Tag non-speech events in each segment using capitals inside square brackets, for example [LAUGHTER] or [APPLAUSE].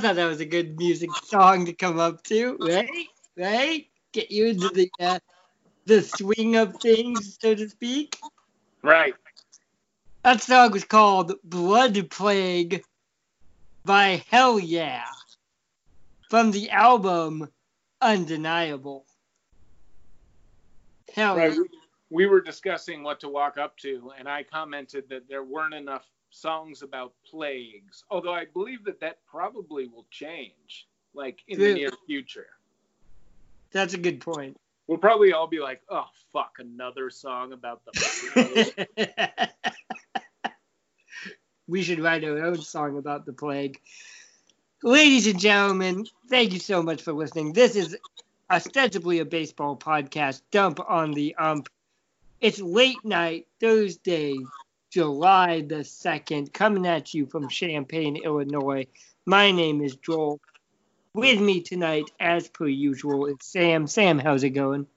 thought that was a good music song to come up to, right? Right? Get you into the uh, the swing of things, so to speak. Right. That song was called Blood Plague by Hell Yeah from the album Undeniable. Hell Right. yeah. We, we were discussing what to walk up to, and I commented that there weren't enough songs about plagues. Although I believe that that probably will change, like in the near future. That's a good point. We'll probably all be like, "Oh fuck, another song about the plague." [LAUGHS] we should write our own song about the plague. Ladies and gentlemen, thank you so much for listening. This is ostensibly a baseball podcast, Dump on the Ump. It's late night, Thursday, July the 2nd, coming at you from Champaign, Illinois. My name is Joel. With me tonight, as per usual, is Sam. Sam, how's it going?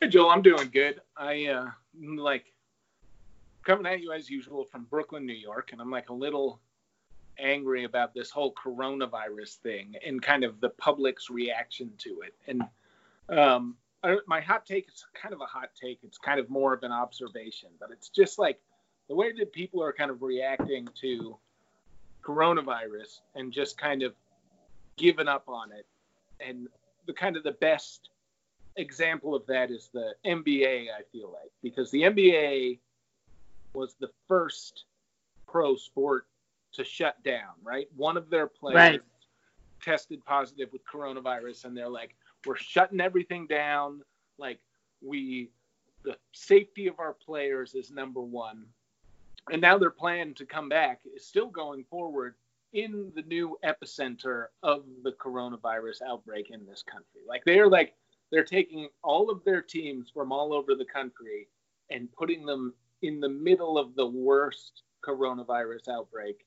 Hey Joel, I'm doing good. I uh like coming at you as usual from Brooklyn, New York, and I'm like a little angry about this whole coronavirus thing and kind of the public's reaction to it. And um my hot take is kind of a hot take. It's kind of more of an observation, but it's just like the way that people are kind of reacting to coronavirus and just kind of giving up on it. And the kind of the best example of that is the NBA, I feel like, because the NBA was the first pro sport to shut down, right? One of their players Right. tested positive with coronavirus, and they're like, we're shutting everything down. Like, we, the safety of our players is number one. And now their plan to come back is still going forward in the new epicenter of the coronavirus outbreak in this country. Like, they're like, they're taking all of their teams from all over the country and putting them in the middle of the worst coronavirus outbreak.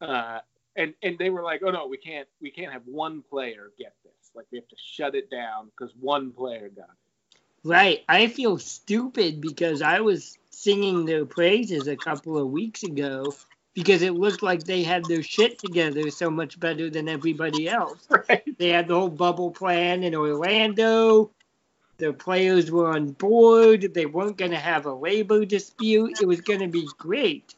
Uh, and and they were like, oh no, we can't we can't have one player get this. Like we have to shut it down because one player got it. Right. I feel stupid because I was singing their praises a couple of weeks ago because it looked like they had their shit together so much better than everybody else. [LAUGHS] Right. They had the whole bubble plan in Orlando. Their players were on board. They weren't going to have a labor dispute. It was going to be great.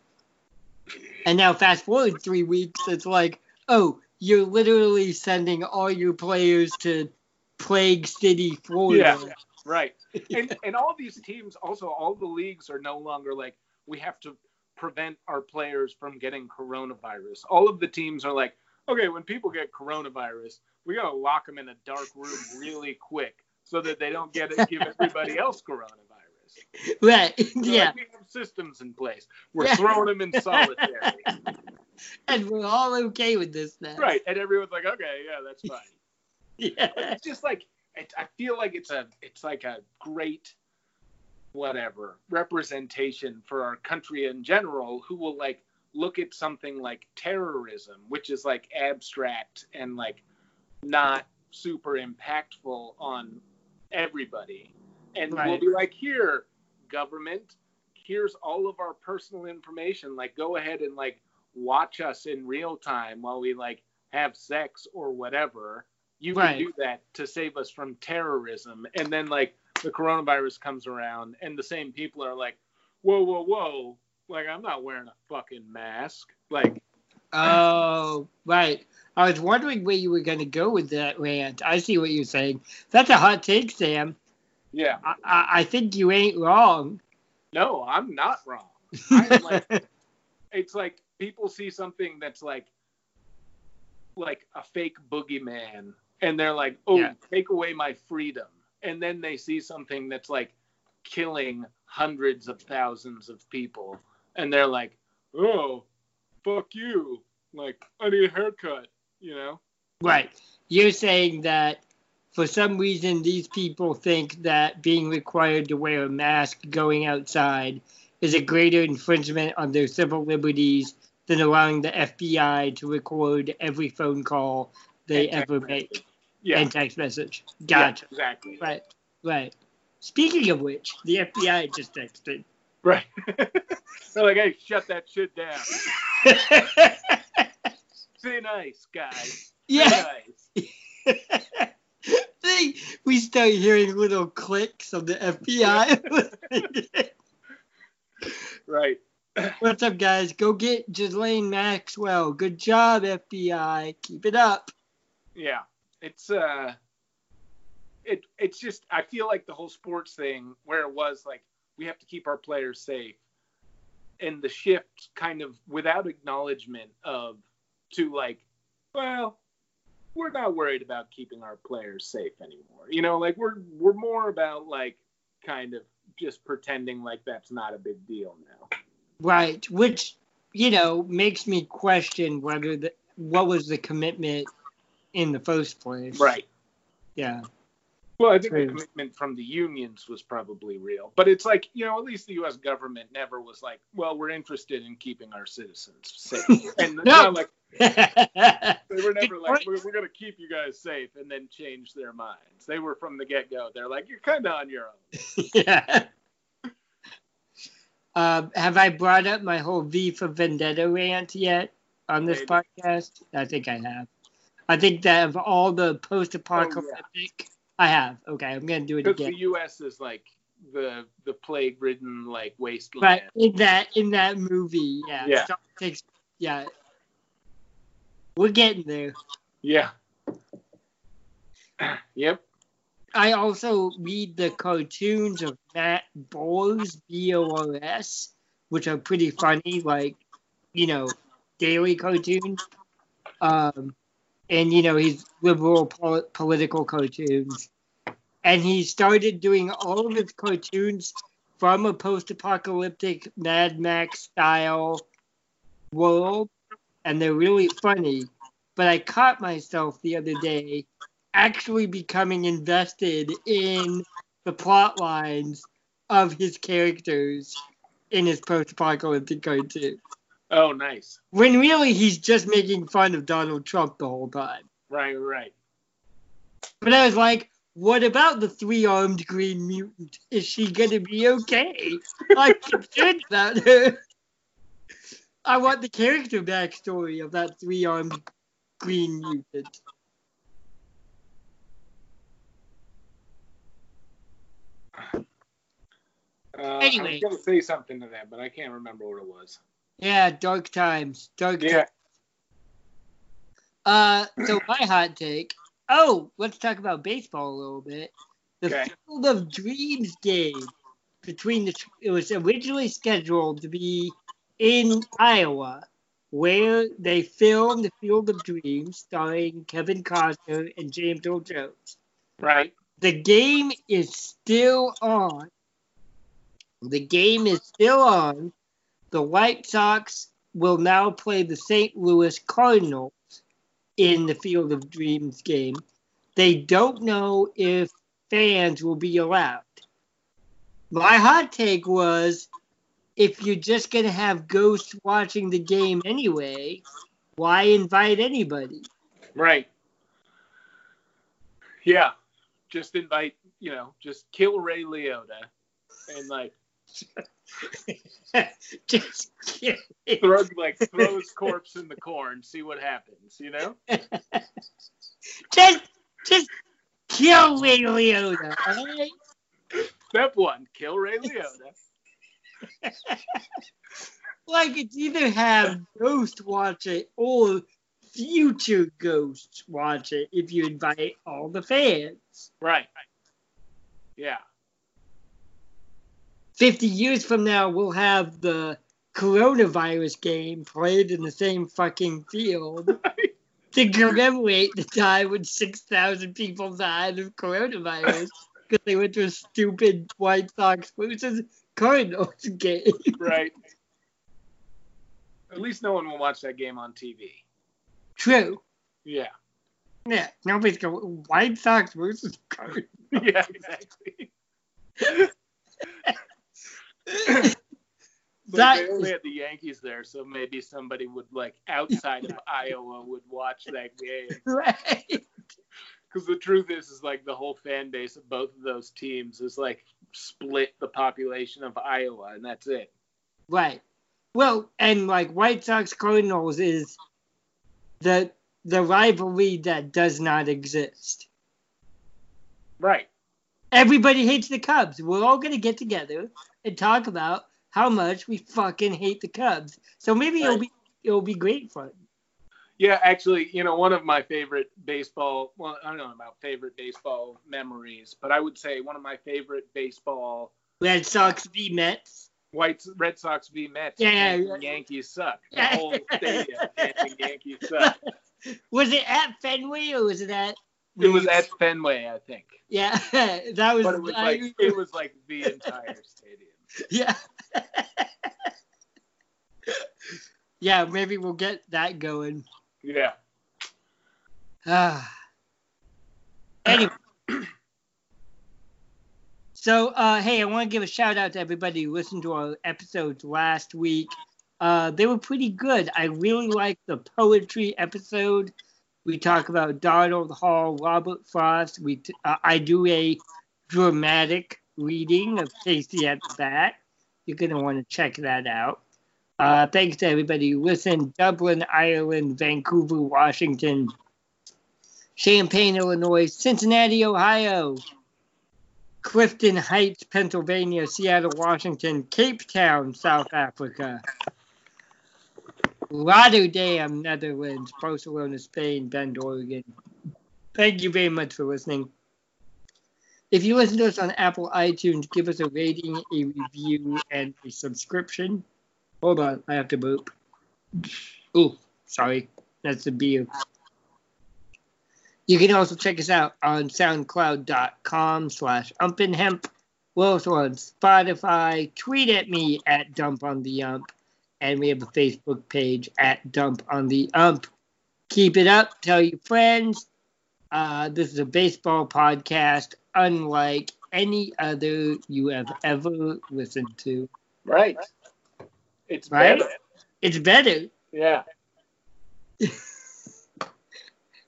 And now, fast forward three weeks, it's like, oh, you're literally sending all your players to Plague City, Florida. Yeah. Right. [LAUGHS] And and all these teams also all the leagues are no longer like we have to prevent our players from getting coronavirus. All of the teams are like, okay, when people get coronavirus, we gotta lock them in a dark room [LAUGHS] really quick so that they don't get it, give everybody else coronavirus. [LAUGHS] Right. They're Yeah. like, we have systems in place. We're Yeah. throwing them in solitary. And we're all okay with this now. right. And everyone's like, okay, yeah, that's fine. Yeah. it's just like it, I feel like it's a it's like a great whatever representation for our country in general who will like look at something like terrorism which is like abstract and like not super impactful on everybody. And we'll be like here government here's all of our personal information. Like go ahead and like watch us in real time while we like have sex or whatever you Right. can do that to save us from terrorism and then like the coronavirus comes around and the same people are like whoa whoa whoa like i'm not wearing a fucking mask like Oh, right. I was wondering where you were going to go with that rant. I see what you're saying. That's a hot take, Sam. yeah I, I, I think you ain't wrong. no i'm not wrong I'm like [LAUGHS] it's like people see something that's like like a fake boogeyman and they're like oh Yeah. take away my freedom and then they see something that's like killing hundreds of thousands of people and they're like oh fuck you. Like, I need a haircut, you know? Right. You're saying that for some reason these people think that being required to wear a mask going outside is a greater infringement on their civil liberties than allowing the FBI to record every phone call they ever make Yeah. and text message. Gotcha. Yeah, exactly. Right. Right. Speaking of which, the FBI just texted. Right. [LAUGHS] They're like, hey, shut that shit down. [LAUGHS] Say nice, guys. Yeah. nice. [LAUGHS] they, we start hearing little clicks of the FBI. Right. What's up, guys? Go get Ghislaine Maxwell. Good job, FBI. Keep it up. Yeah. It's uh it it's just I feel like the whole sports thing where it was like we have to keep our players safe and the shift kind of without acknowledgement of to like well we're not worried about keeping our players safe anymore. You know, like we're we're more about like kind of just pretending like that's not a big deal now. Right. Which, you know, makes me question whether the what was the commitment in the first place. Right. Yeah. Well, I think the commitment from the unions was probably real, but it's like you know, at least the U.S. government never was like, "Well, we're interested in keeping our citizens safe," [LAUGHS] and No. not like [LAUGHS] they were never like, "We're, we're going to keep you guys safe," and then change their minds. They were from the get-go. They're like, "You're kind of on your own." [LAUGHS] Yeah. Um, have I brought up my whole V for Vendetta rant yet on this Maybe. podcast? I think I have. I think that of all the post-apocalyptic, I have. Okay, I'm gonna do it Because again. the U.S. is like the the plague-ridden like wasteland. But in that in that movie, yeah. Yeah. Takes, yeah. We're getting there. Yeah. [CLEARS THROAT] yep. I also read the cartoons of Matt Bors, B O R S, which are pretty funny, like, you know, daily cartoons. Um, and, you know, he's liberal pol- political cartoons. And he started doing all of his cartoons from a post apocalyptic Mad Max style world. And they're really funny. But I caught myself the other day actually becoming invested in the plot lines of his characters in his post-apocalyptic cartoon. Oh, nice. When really he's just making fun of Donald Trump the whole time. Right. Right. But I was like, what about the three-armed green mutant? Is she gonna be okay? I'm concerned about her. I want the character backstory of that three-armed green mutant. Uh, I Anyway. was going to say something to that, but I can't remember what it was. Yeah, dark times. Dark Yeah. Uh, so my hot take. Oh, let's talk about baseball a little bit. The Okay. Field of Dreams game between the it was originally scheduled to be in Iowa, where they filmed the Field of Dreams, starring Kevin Costner and James Earl Jones. Right. The game is still on. The game is still on. The White Sox will now play the St. Louis Cardinals in the Field of Dreams game. They don't know if fans will be allowed. My hot take was if you're just going to have ghosts watching the game anyway, why invite anybody? Right. Yeah. Just invite, you know, just kill Ray Liotta and like [LAUGHS] just throw like throw his corpse in the corn, see what happens, you know? [LAUGHS] just, just kill Ray Liotta, all right? Step one, kill Ray Liotta. Like it's either have Ghost watch it or future Ghosts watch it if you invite all the fans. Right. Yeah. 50 years from now, we'll have the coronavirus game played in the same fucking field [LAUGHS] to commemorate the time when 6,000 people died of coronavirus because they went to a stupid White Sox versus Cardinals game. Right. At least no one will watch that game on TV. True. Yeah. Yeah. Nobody's going White Sox versus Cardinals. [LAUGHS] Yeah, exactly. [LAUGHS] That they only is- had the Yankees there, so maybe somebody would like outside of [LAUGHS] Iowa would watch that game. [LAUGHS] right. Because the truth is, is like the whole fan base of both of those teams is like split the population of Iowa, and that's it. Right. Well, and like White Sox Cardinals is the the rivalry that does not exist. Right. Everybody hates the Cubs. We're all gonna get together and talk about how much we fucking hate the Cubs. So maybe it'll be it'll be great fun. Yeah, actually, you know, one of my favorite baseball, well, I don't know about favorite baseball memories, but I would say one of my favorite baseball Red Sox v Mets. White Red Sox v Mets. Yeah, yeah. Yankees suck. The whole stadium [LAUGHS] Yankees suck. Was it at Fenway or was it at? It was at Fenway, I think, Yeah, [LAUGHS] that was. but it was like it was like the entire stadium. Yeah. yeah, maybe we'll get that going. Yeah. Ah. anyway. [CLEARS THROAT] So, uh, hey, I want to give a shout out to everybody who listened to our episodes last week. Uh, they were pretty good. I really liked the poetry episode. We talk about Donald Hall, Robert Frost. We t- uh, I do a dramatic reading of Casey at the Bat. You're going to want to check that out. Uh, thanks to everybody who listened. Dublin, Ireland, Vancouver, Washington, Champaign, Illinois, Cincinnati, Ohio, Clifton Heights, Pennsylvania, Seattle, Washington, Cape Town, South Africa, Rotterdam, Netherlands, Barcelona, Spain, Bend, Oregon. Thank you very much for listening. If you listen to us on Apple iTunes, give us a rating, a review, and a subscription. Hold on, I have to burp. Oh, sorry. That's the beer. You can also check us out on soundcloud.com slash umpinhemp. We're also on Spotify. Tweet at me at dump on the ump. And we have a Facebook page at dump on the ump. Keep it up. Tell your friends. Uh, this is a baseball podcast unlike any other you have ever listened to. Right. It's Right? better. It's better. Yeah. [LAUGHS]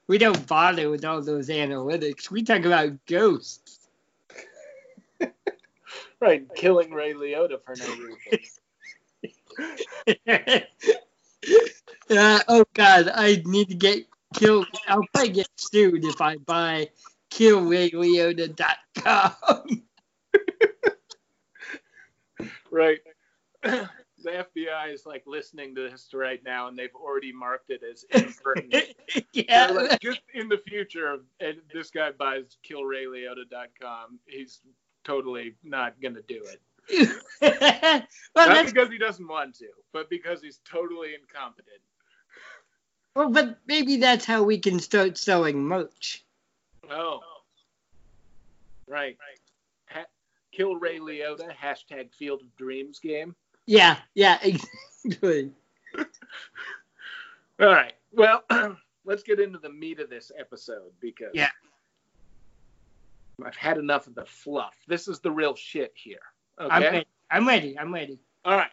We don't bother with all those analytics. We talk about ghosts. [LAUGHS] Right. Killing Ray Liotta for no reason. [LAUGHS] uh, oh God, I need to get killed. I'll probably get sued if I buy killrayliotta.com. right. [CLEARS THROAT] the FBI is like listening to this right now, and they've already marked it as impertinent. [LAUGHS] yeah. Like, just in the future, and this guy buys killrayliotta.com, he's totally not gonna do it. [LAUGHS] well, not that's, because he doesn't want to, but because he's totally incompetent. well, but maybe that's how we can start selling merch. Oh. Right. Ha- Kill Ray Liotta, hashtag Field of Dreams game. Yeah, yeah, [LAUGHS] exactly. [LAUGHS] All right. Well, [CLEARS THROAT] let's get into the meat of this episode because Yeah. I've had enough of the fluff. This is the real shit here. I'm Okay. ready. I'm ready. I'm ready. All right.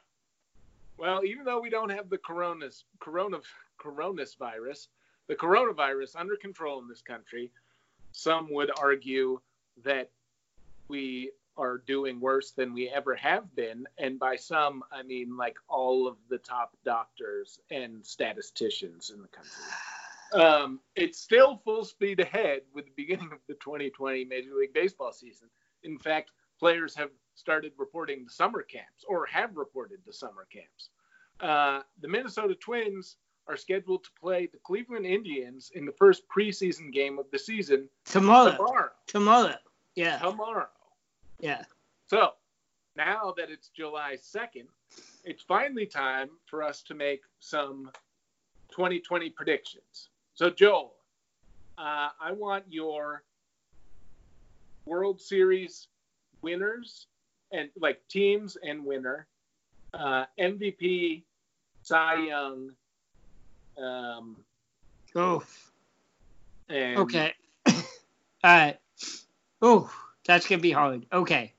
Well, even though we don't have the coronas, corona, coronas virus, the coronavirus under control in this country, some would argue that we are doing worse than we ever have been. And by some, I mean like all of the top doctors and statisticians in the country. Um, it's still full speed ahead with the beginning of the 2020 Major League Baseball season. In fact, players have started reporting the summer camps or have reported the summer camps. Uh, the Minnesota Twins are scheduled to play the Cleveland Indians in the first preseason game of the season Tomorrow. tomorrow. Tomorrow. Yeah. Tomorrow. Yeah. So now that it's July 2nd, it's finally time for us to make some 2020 predictions. So, Joel, uh, I want your World Series winners and like teams and winner, uh, MVP, Cy Young. Um, Oh, okay. [COUGHS] All right. Oh, that's gonna be hard. Okay.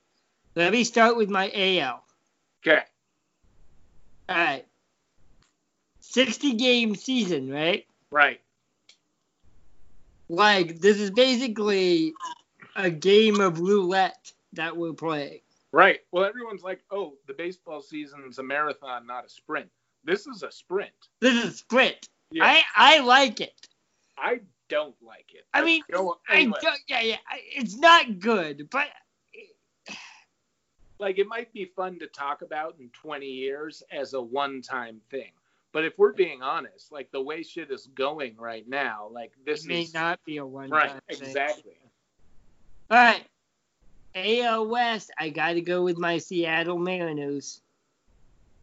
Let me start with my AL. Okay. All right. 60 game season, right? Right. Like, this is basically a game of roulette that we're playing. Right. Well, everyone's like, "Oh, the baseball season's a marathon, not a sprint." This is a sprint. This is a sprint. Yeah. I, I like it. I don't like it. I mean, go- I don't, yeah, yeah. It's not good, but like it might be fun to talk about in 20 years as a one-time thing. But if we're being honest, like the way shit is going right now, like this it may is not be a one right. time thing. Exactly. All right. AL West, I got to go with my Seattle Mariners.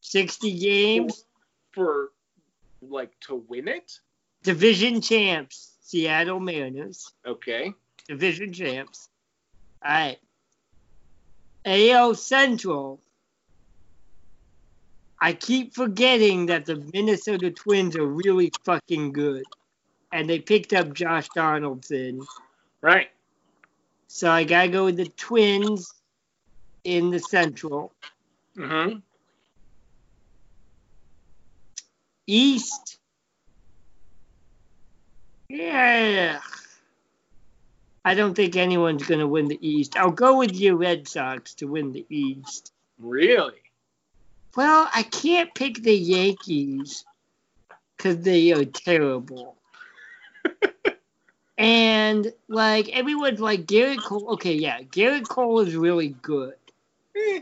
60 games, For like to win it. division champs, Seattle Mariners. Okay. Division champs. All right. AL Central. I keep forgetting that the Minnesota Twins are really fucking good. And they picked up Josh Donaldson. Right. So I gotta go with the Twins in the Central. Mm-hmm. East. Yeah. I don't think anyone's gonna win the East. I'll go with your Red Sox to win the East. Really? Well, I can't pick the Yankees because they are terrible. [LAUGHS] and like everyone's like Gerrit Cole. Okay, yeah, Gerrit Cole is really good, Eh,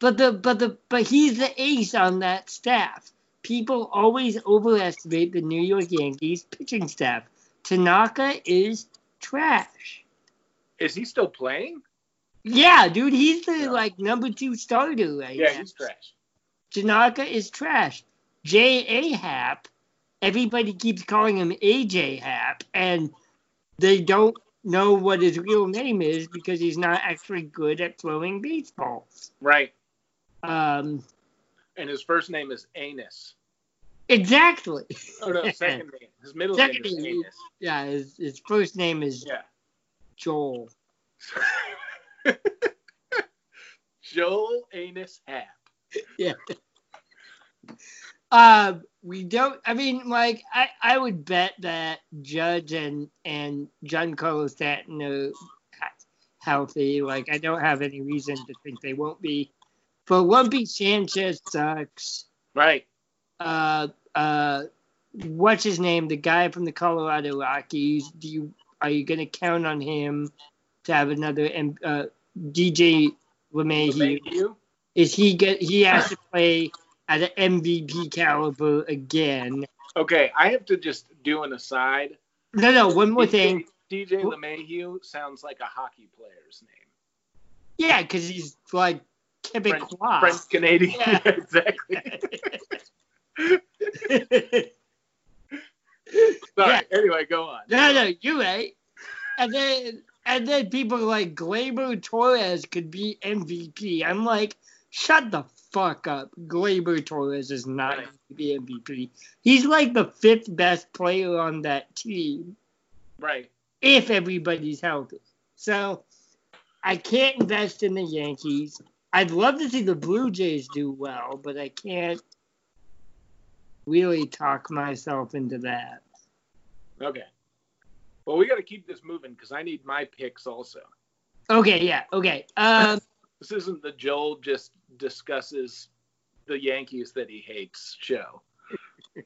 but the but the but he's the ace on that staff. People always overestimate the New York Yankees pitching staff. Tanaka is trash. Is he still playing? Yeah, dude, he's the Yeah. like number two starter right Yeah, now. he's trash. Tanaka is trash. J. A. Happ, everybody keeps calling him AJ Hap, and they don't know what his real name is because he's not actually good at throwing baseballs. Right. Um, And his first name is Anus. exactly. Oh no, [LAUGHS] second name. His middle Second name is name. Anus. Yeah, his, his first name is Yeah. Joel. [LAUGHS] Joel Anus Happ. [LAUGHS] Um, we don't. I mean, like, I, I would bet that Judge and and Giancarlo Stanton are healthy. Like, I don't have any reason to think they won't be. But Lumpy Sanchez sucks. Right. Uh, uh, what's his name? The guy from the Colorado Rockies. Do you are you gonna count on him to have another M- uh, DJ LeMahieu? LeMahieu? Is he get he has to play at an MVP caliber again? Okay, I have to just do an aside. No, no. One more thing. DJ LeMahieu sounds like a hockey player's name. Yeah, because he's like Quebecois. French Canadian. Yeah. [LAUGHS] exactly. [LAUGHS] Sorry. Yeah. Anyway, go on. no, no, you're right. And then and then people like Gleyber Torres could be MVP. I'm like, shut the fuck up. Gleyber Torres is not Right. going to be MVP. He's like the fifth best player on that team. Right. if everybody's healthy. So I can't invest in the Yankees. I'd love to see the Blue Jays do well, but I can't really talk myself into that. Okay. Well, we got to keep this moving because I need my picks also. Okay, yeah, okay. Um, [LAUGHS] This isn't the Joel just discusses the Yankees that he hates show. [LAUGHS] it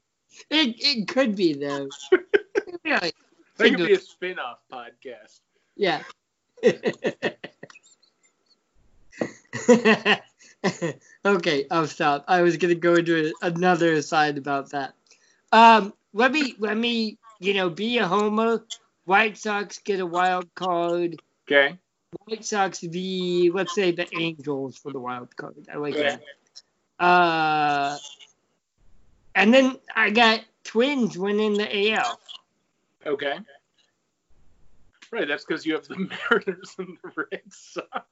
it could be though. [LAUGHS] Really, That could be a spin-off podcast. yeah. [LAUGHS] okay, I'll stop. I was gonna go into another aside about that. Um, let me let me you know be a homer. White Sox get a wild card. Okay. White Sox v let's say the Angels for the wild card. I like Okay. that. Uh, and then I got Twins winning the AL. Okay. Right, that's because you have the [LAUGHS] Mariners and the Red Sox.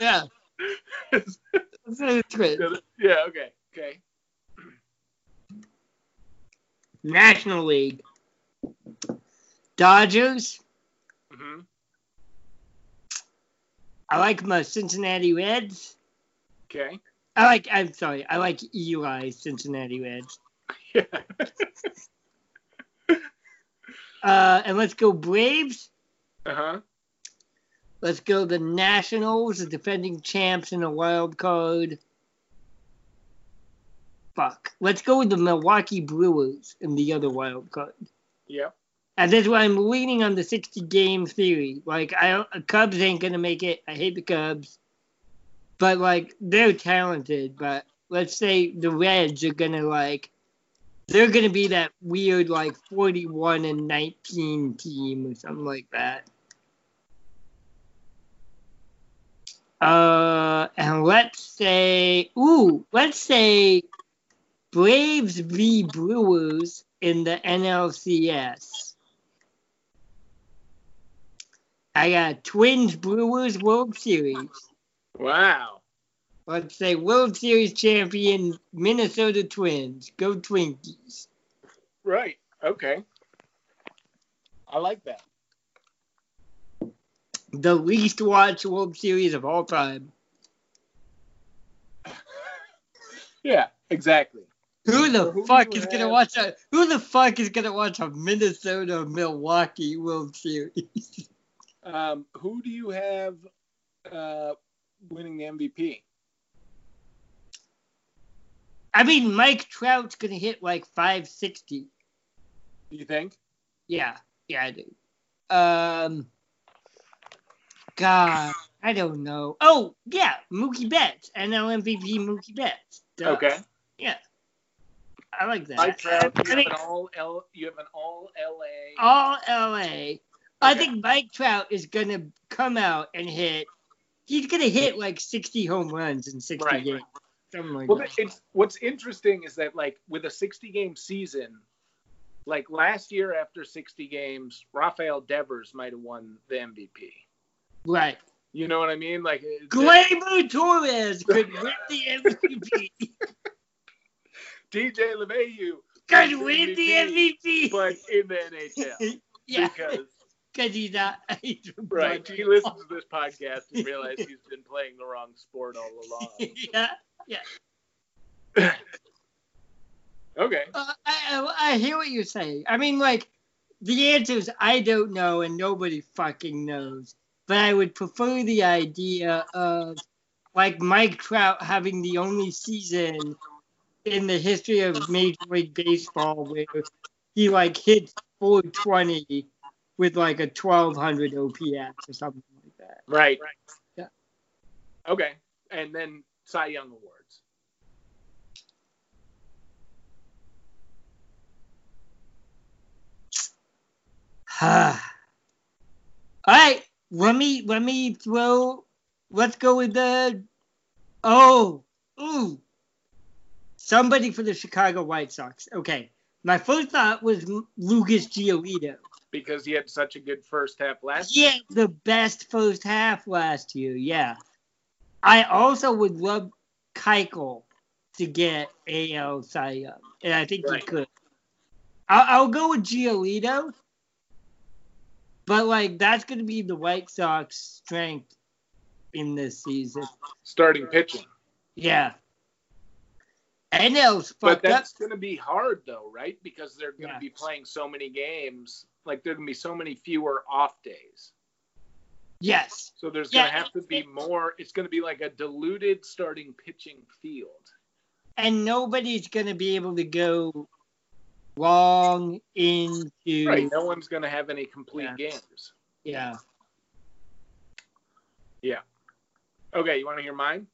Yeah, the. [LAUGHS] yeah, okay, okay. National League. Dodgers. hmm I like my Cincinnati Reds. Okay. I like. I'm sorry. I like Eli Cincinnati Reds. Yeah. [LAUGHS] Uh, and let's go Braves. uh huh. Let's go the Nationals, the defending champs in a wild card. Fuck. Let's go with the Milwaukee Brewers in the other wild card. Yep. And that's why I'm leaning on the 60 game theory. Like, I uh, Cubs ain't gonna make it. I hate the Cubs, but like they're talented. But let's say the Reds are gonna like, they're gonna be that weird like 41 and 19 team or something like that. Uh, and let's say, ooh, let's say Braves v Brewers in the NLCS. I got Twins Brewers World Series. Wow. Let's say World Series champion Minnesota Twins. Go Twinkies. Right. Okay. I like that. The least watched World Series of all time. [LAUGHS] Yeah. Exactly. Who the Who fuck is gonna watch a Who the fuck is gonna watch a Minnesota Milwaukee World Series? [LAUGHS] Um, who do you have uh, winning the MVP? I mean, Mike Trout's gonna hit like 560. Do you think? Yeah, yeah, I do. Um, God, I don't know. Oh, yeah, Mookie Betts, NL MVP Mookie Betts. Duh. Okay. Yeah, I like that. Mike Trout, I you have an all L. You have an all LA. all LA. I think Mike Trout is gonna come out and hit. He's gonna hit like 60 home runs in 60 Right. games, something like Well, that. it's what's interesting is that like with a 60 game season, like last year after 60 games, Rafael Devers might have won the MVP. Right. You know what I mean? Like Gleyber Torres could win the MVP. DJ [LAUGHS] LeMahieu could win the MVP. but in the NHL [LAUGHS] yeah, because [LAUGHS] because he's not. He's right he listens to this podcast and realizes he's been playing the wrong sport all along. yeah. Yeah. okay. Uh, I, I I hear what you're saying. I mean, like, the answer is I don't know and nobody fucking knows. But I would prefer the idea of, like, Mike Trout having the only season in the history of Major League Baseball where he, like, hits 420 with, like, a 1200 OPS or something like that. Right. Yeah. Okay. And then Cy Young Awards. [SIGHS] All right, let me let me throw. Let's go with the. Oh, ooh. Somebody for the Chicago White Sox. Okay, my first thought was Lucas Giolito. Because he had such a good first half last He had the best first half last year. Yeah, I also would love Keuchel to get AL Cy Young, and I think Right. he could. I'll, I'll go with Giolito, but like that's going to be the White Sox strength in this season. starting pitching. Yeah. NL's But that's going to be hard, though, right? Because they're going to Yeah. be playing so many games. Like, there are going to be so many fewer off days. Yes. So there's Yeah, going to have to be more. It's going to be like a diluted starting pitching field. And nobody's going to be able to go long into. Right. No one's going to have any complete Yeah. games. Yeah. Yeah. Okay, you want to hear mine?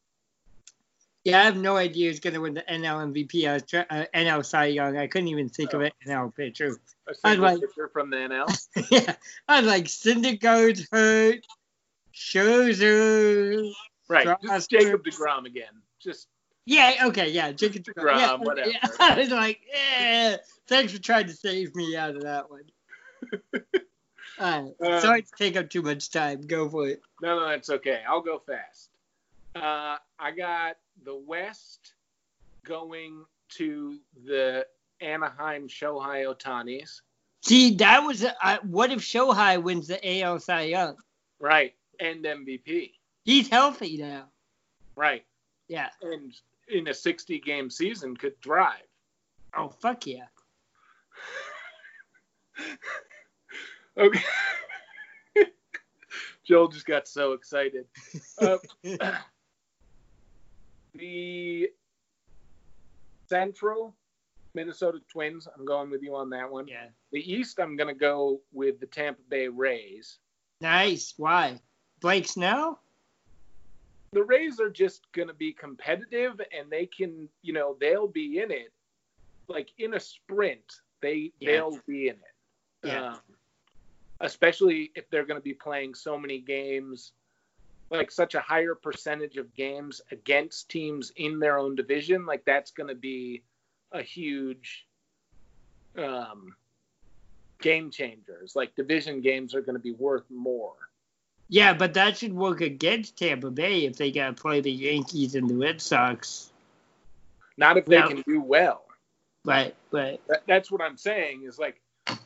Yeah, I have no idea who's going to win the NL MVP. I was try- uh, NL Cy Young. I couldn't even think of it. NL pitcher. A single like- pitcher from the NL. [LAUGHS] yeah. I was like, Syndergaard's hurt. Scherzer. Right. Strasburg. Just Jacob DeGrom again. Just Yeah, okay, yeah. Jacob DeGrom, yeah, whatever. yeah. [LAUGHS] I was like, eh, thanks for trying to save me out of that one. [LAUGHS] All right. Um, Sorry to take up too much time. Go for it. no, no, that's okay. I'll go fast. Uh, I got the West going to the Anaheim Shohei Otanis. See, that was uh, what if Shohei wins the AL Cy Young? Right, and MVP. He's healthy now. Right, Yeah. and in a 60 game season could thrive. Oh fuck yeah. [LAUGHS] Okay. [LAUGHS] Joel just got so excited. Uh, [LAUGHS] the Central Minnesota Twins, I'm going with you on that one. Yeah. The East, I'm going to go with the Tampa Bay Rays. Nice. Why? Blake Snell? The Rays are just going to be competitive and they can, you know, they'll be in it. Like in a sprint, they Yeah. they'll be in it. Yeah. Um, especially if they're going to be playing so many games, like such a higher percentage of games against teams in their own division. Like that's going to be a huge um, game changers. Like division games are going to be worth more. Yeah, but that should work against Tampa Bay if they got to play the Yankees and the Red Sox. Not if they Yeah. can do well. Right, right. That, that's what I'm saying is like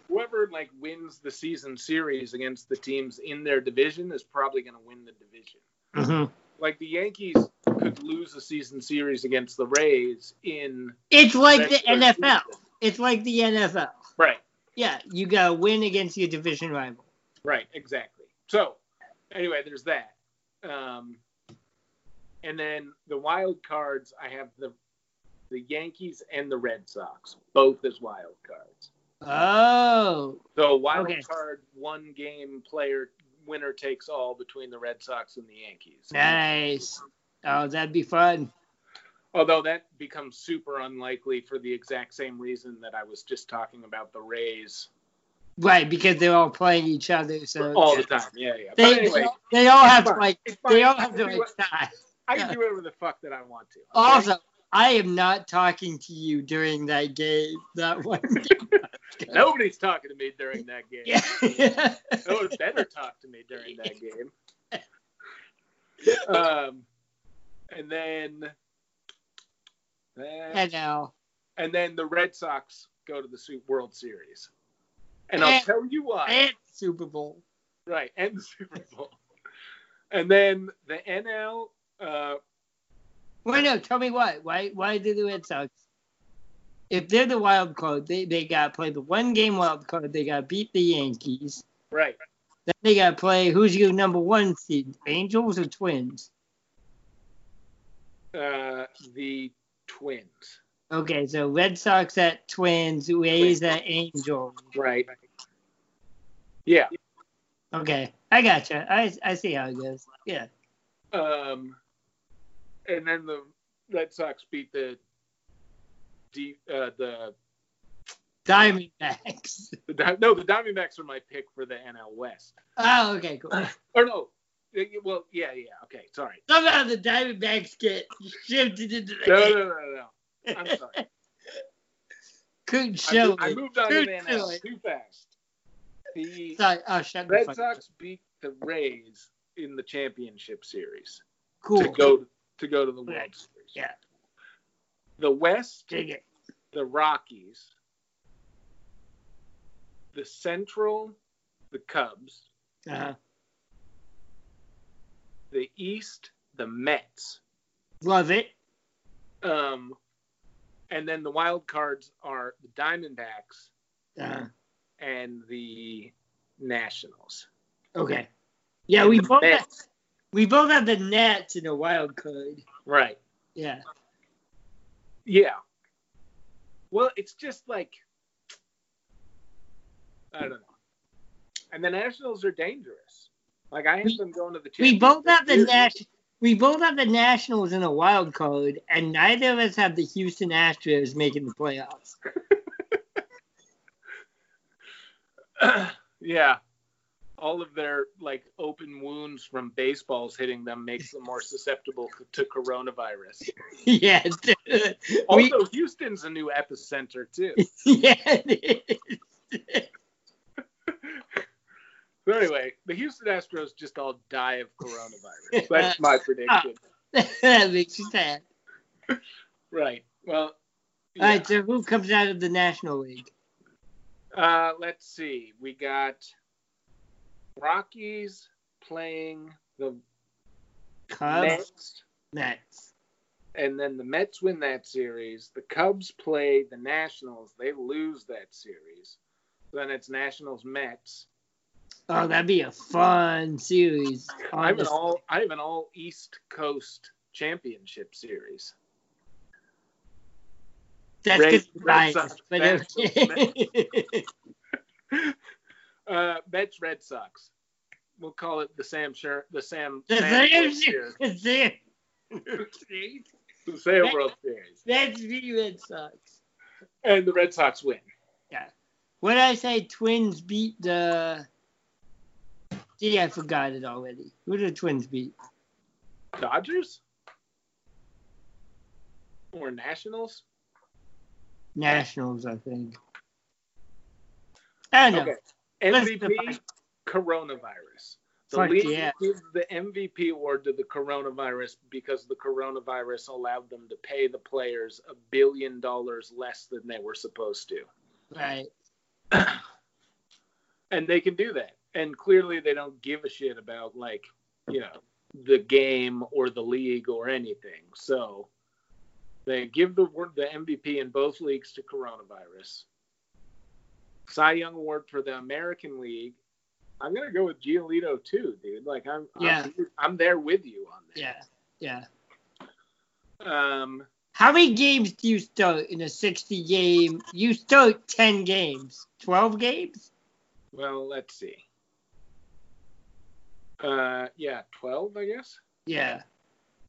whoever like wins the season series against the teams in their division is probably going to win the division. hmm Like the Yankees could lose a season series against the Rays in It's like the NFL. season. It's like the NFL. Right, Yeah, you got to win against your division rival. right, exactly. So anyway, there's that. Um, and then the wild cards, I have the the Yankees and the Red Sox, both as wild cards. Oh, So wild Okay. card, one game player winner takes all between the Red Sox and the Yankees. nice. Oh, that'd be fun. Although that becomes super unlikely for the exact same reason that I was just talking about the Rays Right, because they're all playing each other, so all the time. Yeah, yeah. They, anyway, they all have to like they all have to like I can do whatever the fuck that I want to. okay? Also, I am not talking to you during that game. That one. [LAUGHS] nobody's talking to me during that game. yeah. [LAUGHS] No one better talk to me during that game. [LAUGHS] Um, and then, that- and now, and then the Red Sox go to the World Series. And I'll tell you why. and Super Bowl. Right, and the Super Bowl. And then the NL, uh, Wait, no, tell me why. Why? Why did the Red Sox? If they're the wild card, they, they got to play the one game wild card. They got to beat the Yankees. right, Then they got to play who's your number one seed, Angels or Twins? uh, the Twins. Okay, so Red Sox at Twins, Rays at Angels. Right. Yeah. Okay, I gotcha. I I see how it goes. Yeah. Um, and then the Red Sox beat the D, uh, the, Diamondbacks. [LAUGHS] the Di- no the Diamondbacks are my pick for the NL West. Oh, okay, cool. [CLEARS THROAT] Or no, well yeah yeah okay sorry. Somehow the Diamondbacks get shifted into the No no game. no no. no. I'm sorry. Couldn't show mo- I moved on to the Couldn't NL show it. too fast. The Sorry, oh, the Red Sox up. beat the Rays in the championship series Cool. to go to go to the World Right. Series. Yeah. The West, Dig it. the Rockies, the Central, the Cubs, Uh-huh. the East, the Mets. Love it. Um, and then the wild cards are the Diamondbacks Uh, and the Nationals. okay. Yeah, And we both have, Mets. we both have the Nats in a wild card. Right. Yeah. Yeah. Well, it's just like I don't know. And the Nationals are dangerous. Like I have We- them going to the. We both have the championship Nash. We both have the Nationals in a wild card, and neither of us have the Houston Astros making the playoffs. [LAUGHS] yeah. All of their like open wounds from baseballs hitting them makes them more susceptible to coronavirus. [LAUGHS] yeah. dude. We, Also, Houston's a new epicenter too. [LAUGHS] yeah. So anyway, the Houston Astros just all die of coronavirus. [LAUGHS] That's my prediction. [LAUGHS] that makes you sad. Right. Well, All right, so who comes out of the National League? Uh, let's see. We got Rockies playing the Cubs, Mets, Mets. and then the Mets win that series. The Cubs play the Nationals. They lose that series. Then it's Nationals Mets. Oh, that'd be a fun series. I have an all I have an all East Coast championship series. That's Red- good. Red Right. Sox, But Mets, okay. [LAUGHS] Uh, Mets Red Sox. We'll call it the Sam Sher- the Sam the Sam Sam the Sam [LAUGHS] The Sam World Series. That's the Red Sox. And the Red Sox win. Yeah. When I say? Twins beat the. Gee, I forgot it already. Who did the Twins beat? Dodgers? Or Nationals? Nationals, I think. I know. Okay. MVP coronavirus. The Fuck league yeah. gives the MVP award to the coronavirus because the coronavirus allowed them to pay the players a billion dollars less than they were supposed to. Right. [CLEARS THROAT] and they can do that. And clearly they don't give a shit about like, you know, the game or the league or anything. So they give the word the MVP in both leagues to coronavirus. Cy Young Award for the American League. I'm gonna go with Giolito too, dude. Like I'm, Yeah. I'm, I'm there with you on that. Yeah. Yeah. Um, How many games do you start in a 60 game? You start 10 games. 12 games? well, let's see. Uh, yeah, twelve, I guess. Yeah.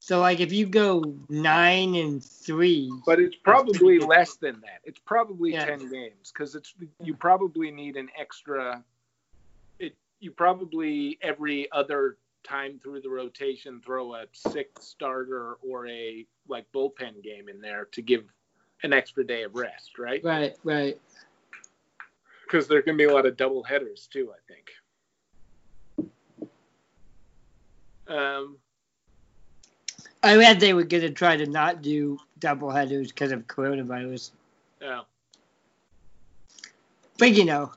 So, like, if you go 9 and 3. But it's probably less than that. It's probably Yeah. ten games because it's you probably need an extra. It you probably every other time through the rotation throw a sixth starter or a like bullpen game in there to give an extra day of rest, right? Right, right. Because there can be a lot of double headers too. I think. Um, I read they were going to try to not do doubleheaders because of coronavirus. yeah. But, you know,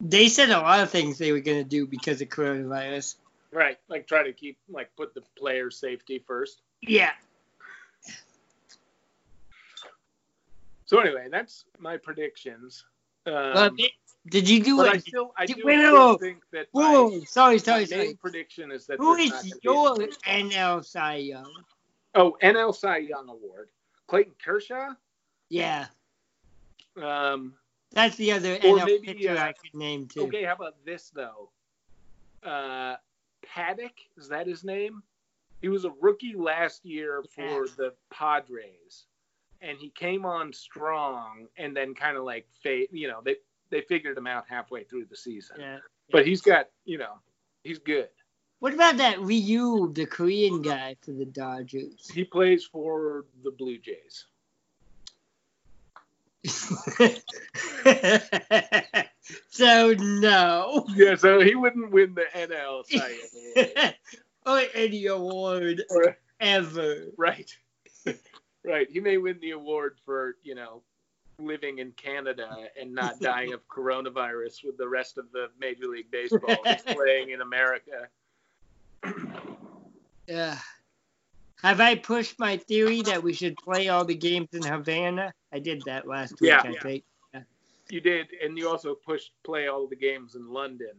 they said a lot of things they were going to do because of coronavirus. Right, like try to keep like put the player safety first. Yeah. So anyway, that's my predictions. Um, Well, did you do but I it? still, I do Wait, still think that Whoa, sorry, my sorry, sorry. prediction is that Who is not gonna be your NL Cy Young? oh NL Cy Young Award? Clayton Kershaw. Yeah, Um, that's the other NL maybe, pitcher uh, I could name too. okay, how about this though? Uh, Paddack is that his name? He was a rookie last year for Yeah. the Padres, and he came on strong, and then kind of like fade. You know, they they figured him out halfway through the season. Yeah. But he's got, you know, he's good. What about that Ryu, the Korean guy for the Dodgers? He plays for the Blue Jays. [LAUGHS] so no. Yeah, so he wouldn't win the NL Cy [LAUGHS] or any award Or- ever. right. [LAUGHS] right. He may win the award for, you know, living in Canada and not [LAUGHS] dying of coronavirus with the rest of the Major League Baseball [LAUGHS] playing in America. [CLEARS THROAT] Yeah. Have I pushed my theory that we should play all the games in Havana? I did that last week, Yeah. I think. You did, and you also pushed play all the games in London.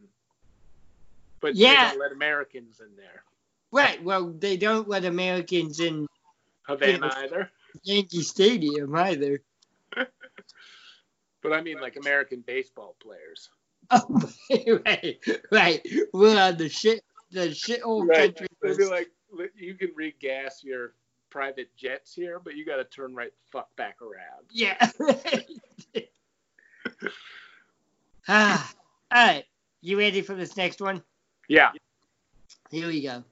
But Yeah. let Americans in there. Right. Well, they don't let Americans in Havana Yeah. either. Yankee Stadium either. But I mean like American baseball players. [LAUGHS] Oh, right, right. We're on the shit, the shit old Right. country. They'd be like, you can regas your private jets here, but you got to turn right the fuck back around. Yeah. [LAUGHS] ah, all right. You ready for this next one? Yeah. Here we go.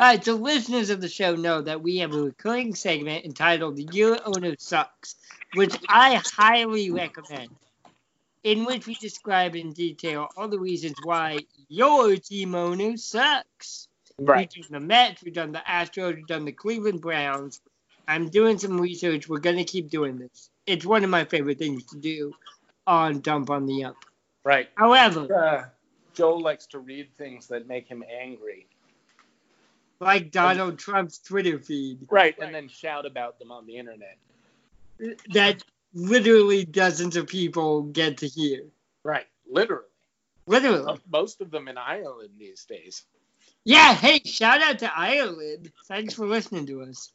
All right, so listeners of the show know that we have a recurring segment entitled Your Owner Sucks, which I highly recommend, in which we describe in detail all the reasons why your team owner sucks. Right. We've done the Mets, we've done the Astros, we've done the Cleveland Browns. I'm doing some research. We're gonna keep doing this. It's one of my favorite things to do on Dump on the Ump. Right. However, Uh, Joel likes to read things that make him angry. Like Donald Trump's Twitter feed, Right. And then shout about them on the internet. that literally dozens of people get to hear. Right. Literally. Literally. Most of them in Ireland these days. Yeah, hey, shout out to Ireland. Thanks for listening to us.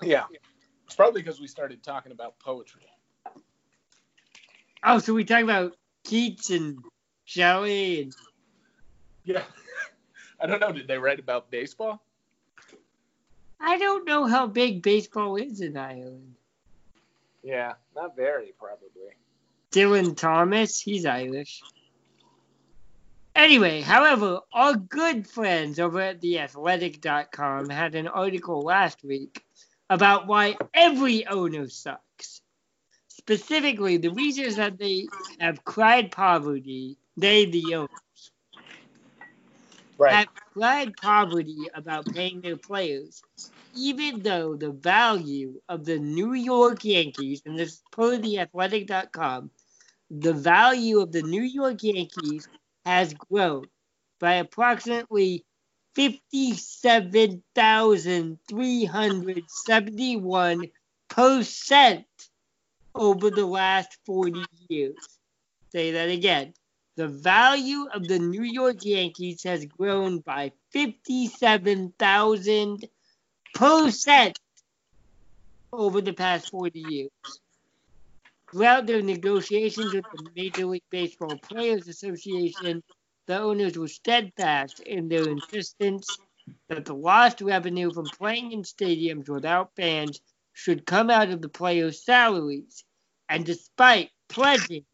Yeah. It's probably because we started talking about poetry. Oh, so we talk about Keats and Shelley and Yeah. [LAUGHS] I don't know. Did they write about baseball? I don't know how big baseball is in Ireland. Yeah. Not very, probably. Dylan Thomas, he's Irish. Anyway, however, our good friends over at theathletic.com had an article last week about why every owner sucks. Specifically, the reasons that they have cried poverty, they, the owners, have cried poverty about paying their players, even though the value of the New York Yankees, and this is per theathletic.com, the value of the New York Yankees has grown by approximately 57,371% over the last 40 years. Say that again. The value of the New York Yankees has grown by 57,000% over the past 40 years. Throughout their negotiations with the Major League Baseball Players Association, the owners were steadfast in their insistence that the lost revenue from playing in stadiums without fans should come out of the players' salaries. And despite pledging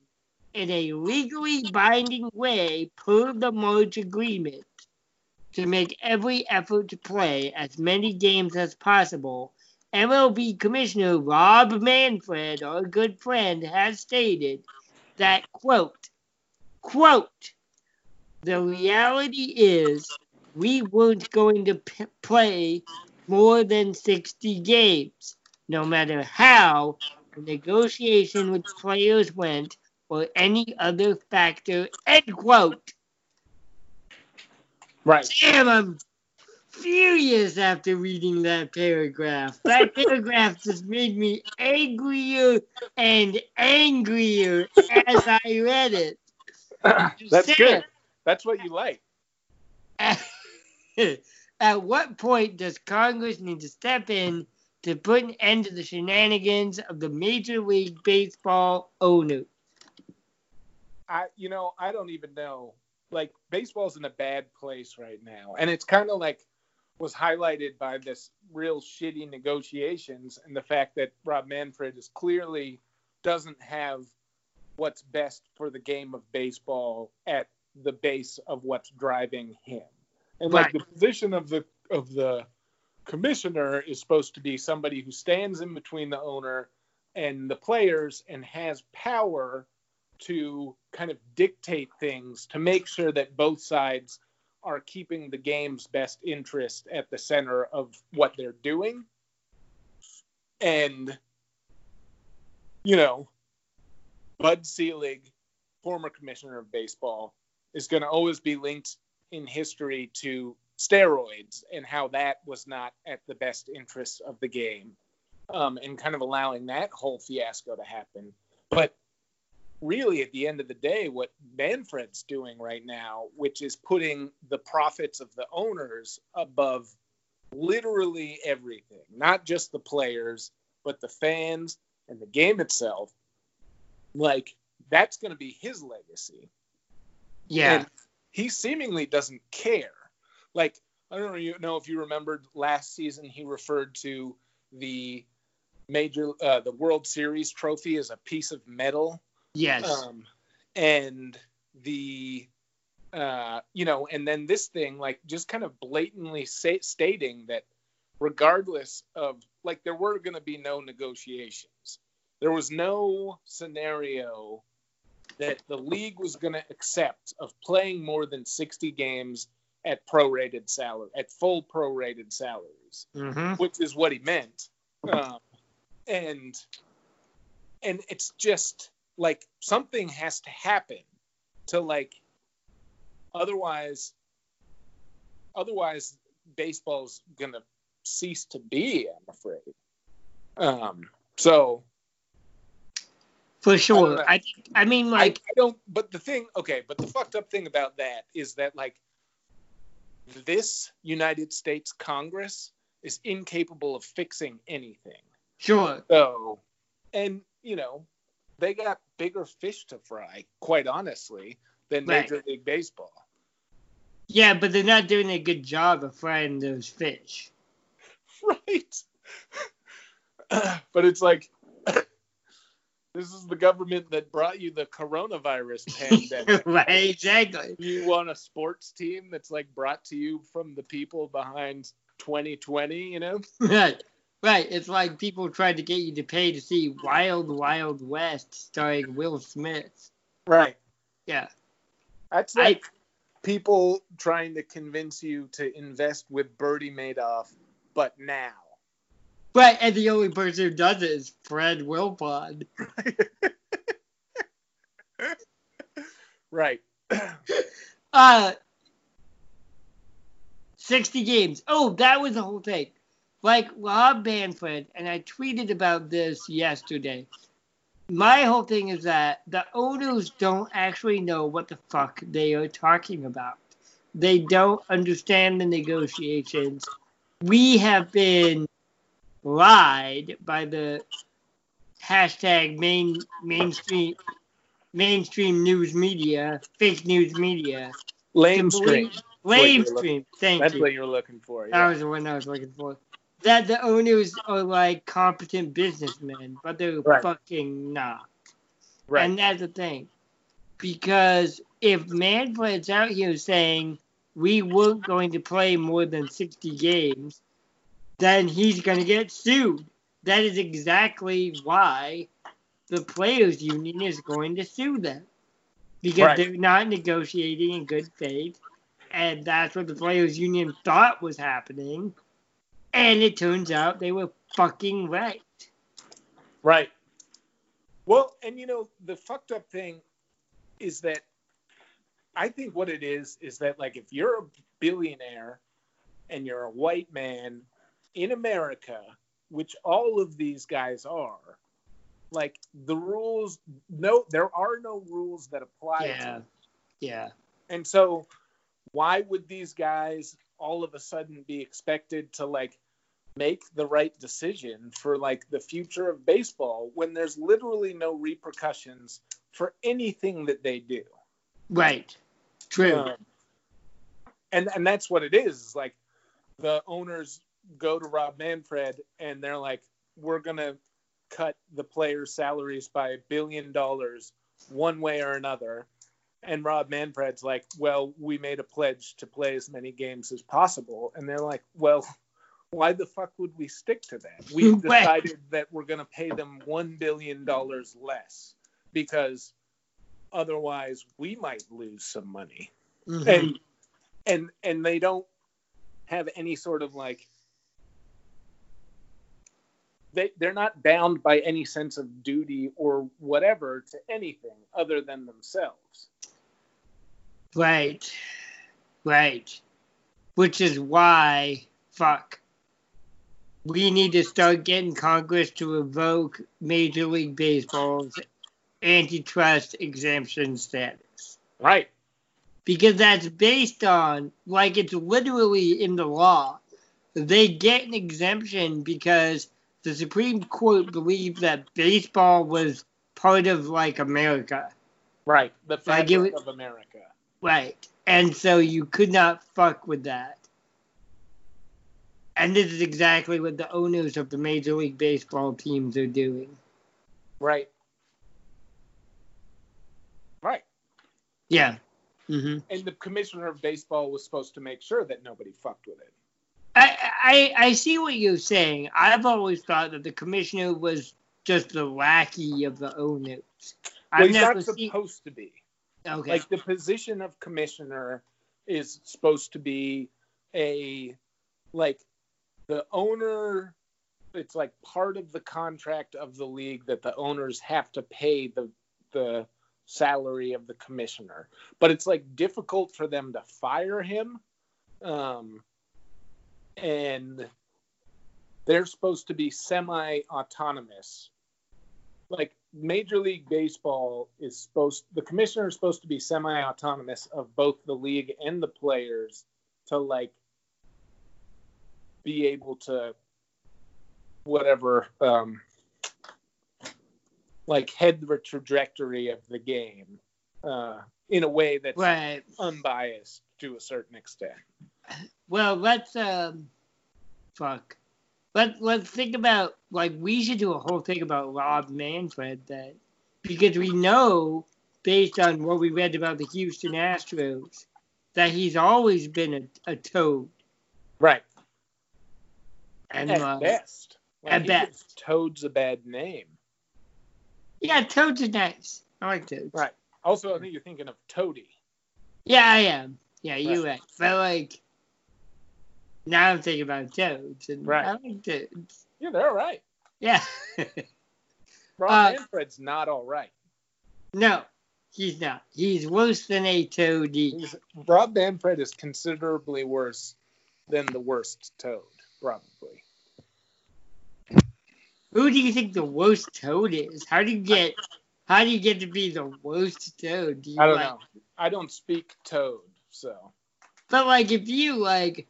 in a legally binding way per the March agreement to make every effort to play as many games as possible, MLB Commissioner Rob Manfred, our good friend, has stated that, quote, quote, the reality is we weren't going to p- play more than 60 games, no matter how the negotiation with players went or any other factor, end quote. Right. Damn, I'm furious after reading that paragraph. That [LAUGHS] paragraph just made me angrier and angrier as I read it. [CLEARS THROAT] That's Say good. That's what you like. At, [LAUGHS] at what point does Congress need to step in to put an end to the shenanigans of the Major League Baseball owners? I, you know, I don't even know. Like, baseball's in a bad place right now, and it's kind of like was highlighted by this real shitty negotiations and the fact that Rob Manfred is clearly doesn't have what's best for the game of baseball at the base of what's driving him. And like Right. the position of the of the commissioner is supposed to be somebody who stands in between the owner and the players and has power to kind of dictate things to make sure that both sides are keeping the game's best interest at the center of what they're doing. And, you know, Bud Selig, former commissioner of baseball, is going to always be linked in history to steroids and how that was not at the best interest of the game um, and kind of allowing that whole fiasco to happen. But really, at the end of the day, what Manfred's doing right now, which is putting the profits of the owners above literally everything, not just the players, but the fans and the game itself, like that's going to be his legacy. Yeah. And he seemingly doesn't care. Like, I don't know, you know if you remembered last season, he referred to the major, uh, the World Series trophy as a piece of metal. Yes. Um, and the, uh, you know, and then this thing, like, just kind of blatantly say, stating that regardless of, like, there were going to be no negotiations. There was no scenario that the league was going to accept of playing more than 60 games at prorated salary, at full prorated salaries, hmm which is what he meant. um, and and it's just like something has to happen to like otherwise otherwise baseball's gonna cease to be i'm afraid um so For sure. I think I mean I, like I don't but the thing okay but the fucked up thing about that is that like this united states congress is incapable of fixing anything sure. so and you know they got bigger fish to fry quite honestly than Right. major league baseball Yeah, but they're not doing a good job of frying those fish. [LAUGHS] right [CLEARS THROAT] but it's like [LAUGHS] this is the government that brought you the coronavirus [LAUGHS] pandemic right, exactly. you want a sports team that's like brought to you from the people behind 2020 you know Right. Right. It's like people tried to get you to pay to see Wild Wild West starring Will Smith. right Yeah. that's I- like people trying to convince you to invest with Bernie Madoff but now Right, and the only person who does it is Fred Wilpon. right [LAUGHS] Uh, 60 games. Oh, that was the whole thing. Like Rob Manfred, and I tweeted about this yesterday. My whole thing is that the owners don't actually know what the fuck they are talking about. They don't understand the negotiations. We have been lied by the hashtag main mainstream mainstream news media, fake news media. lame stream Lame That's what you're stream. Thank that's you. what you're looking for That was the one I was looking for. That the owners are like competent businessmen, but they're Right. fucking not. right And that's the thing. Because if Manfred's out here saying we weren't going to play more than 60 games, then he's going to get sued. That is exactly why the players' union is going to sue them. Because Right. they're not negotiating in good faith. And that's what the players' union thought was happening. And it turns out they were fucking right. Right. Well, and you know, the fucked up thing is that I think what it is is that like if you're a billionaire and you're a white man in America, which all of these guys are, like the rules no there are no rules that apply Yeah. to Yeah. and so why would these guys all of a sudden be expected to like make the right decision for like the future of baseball when there's literally no repercussions for anything that they do? Right. True. Um, and and that's what it is. is like the owners go to Rob Manfred and they're like, we're gonna cut the players' salaries by a billion dollars one way or another. And Rob Manfred's like, well, we made a pledge to play as many games as possible. And they're like, well, why the fuck would we stick to that? We [LAUGHS] decided that we're going to pay them $1 billion less because otherwise we might lose some money Mhm. and and and they don't have any sort of like they they're not bound by any sense of duty or whatever to anything other than themselves Right. Right. Which is why, fuck. We need to start getting Congress to revoke Major League Baseball's antitrust exemption status. right Because that's based on, like, it's literally in the law. They get an exemption because the Supreme Court believed that baseball was part of, like, America. right the fabric it- of america Right. And so you could not fuck with that. And this is exactly what the owners of the Major League Baseball teams are doing. right right Yeah. hmm and the commissioner of baseball was supposed to make sure that nobody fucked with it I, I I see what you're saying. I've always thought that the commissioner was just the lackey of the owners. well I've he's never not seen. supposed to be Okay. like the position of commissioner is supposed to be a like the owner it's like part of the contract of the league that the owners have to pay the the salary of the commissioner. But it's like difficult for them to fire him. Um, and they're supposed to be semi autonomous. Like Major League Baseball is supposed the commissioner is supposed to be semi autonomous of both the league and the players to like be able to whatever um like head the trajectory of the game uh in a way that's Right. unbiased to a certain extent. Well, let's um, fuck. Let Let's think about like we should do a whole thing about Rob Manfred then, because we know based on what we read about the Houston Astros that he's always been a, a toad. Right. And At uh, best. Like, at best. Toad's a bad name. yeah, toads are nice. I like toads. Right. Also, I think you're thinking of Toady. Yeah, I am. Yeah, you're Right. right. But like now I'm thinking about toads, and Right. I like toads. Yeah, they're all right. Yeah. [LAUGHS] Rob Uh, Manfred's not all right. no, he's not. He's worse than a toad. He's, Rob Manfred is considerably worse than the worst Toad, probably. Who do you think the worst toad is? How do you get? How do you get to be the worst toad? Do you I don't like- know. I don't speak Toad, so. But like, if you like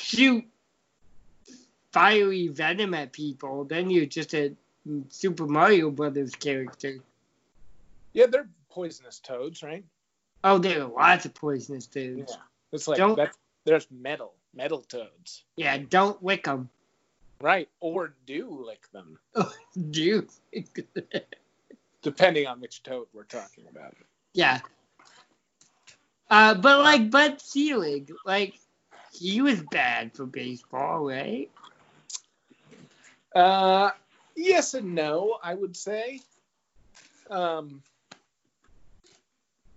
shoot fiery venom at people, then you're just a Super Mario Brothers character. Yeah, they're poisonous toads, right? Oh, there are lots of poisonous toads. Yeah. It's like Don't- that's there's metal, metal toads. Yeah, don't lick them. Right. Or do lick them, [LAUGHS] Do. depending on which toad we're talking about. yeah. Uh, but like Bud Selig, like he was bad for baseball, right? Uh, yes and no, I would say. Um,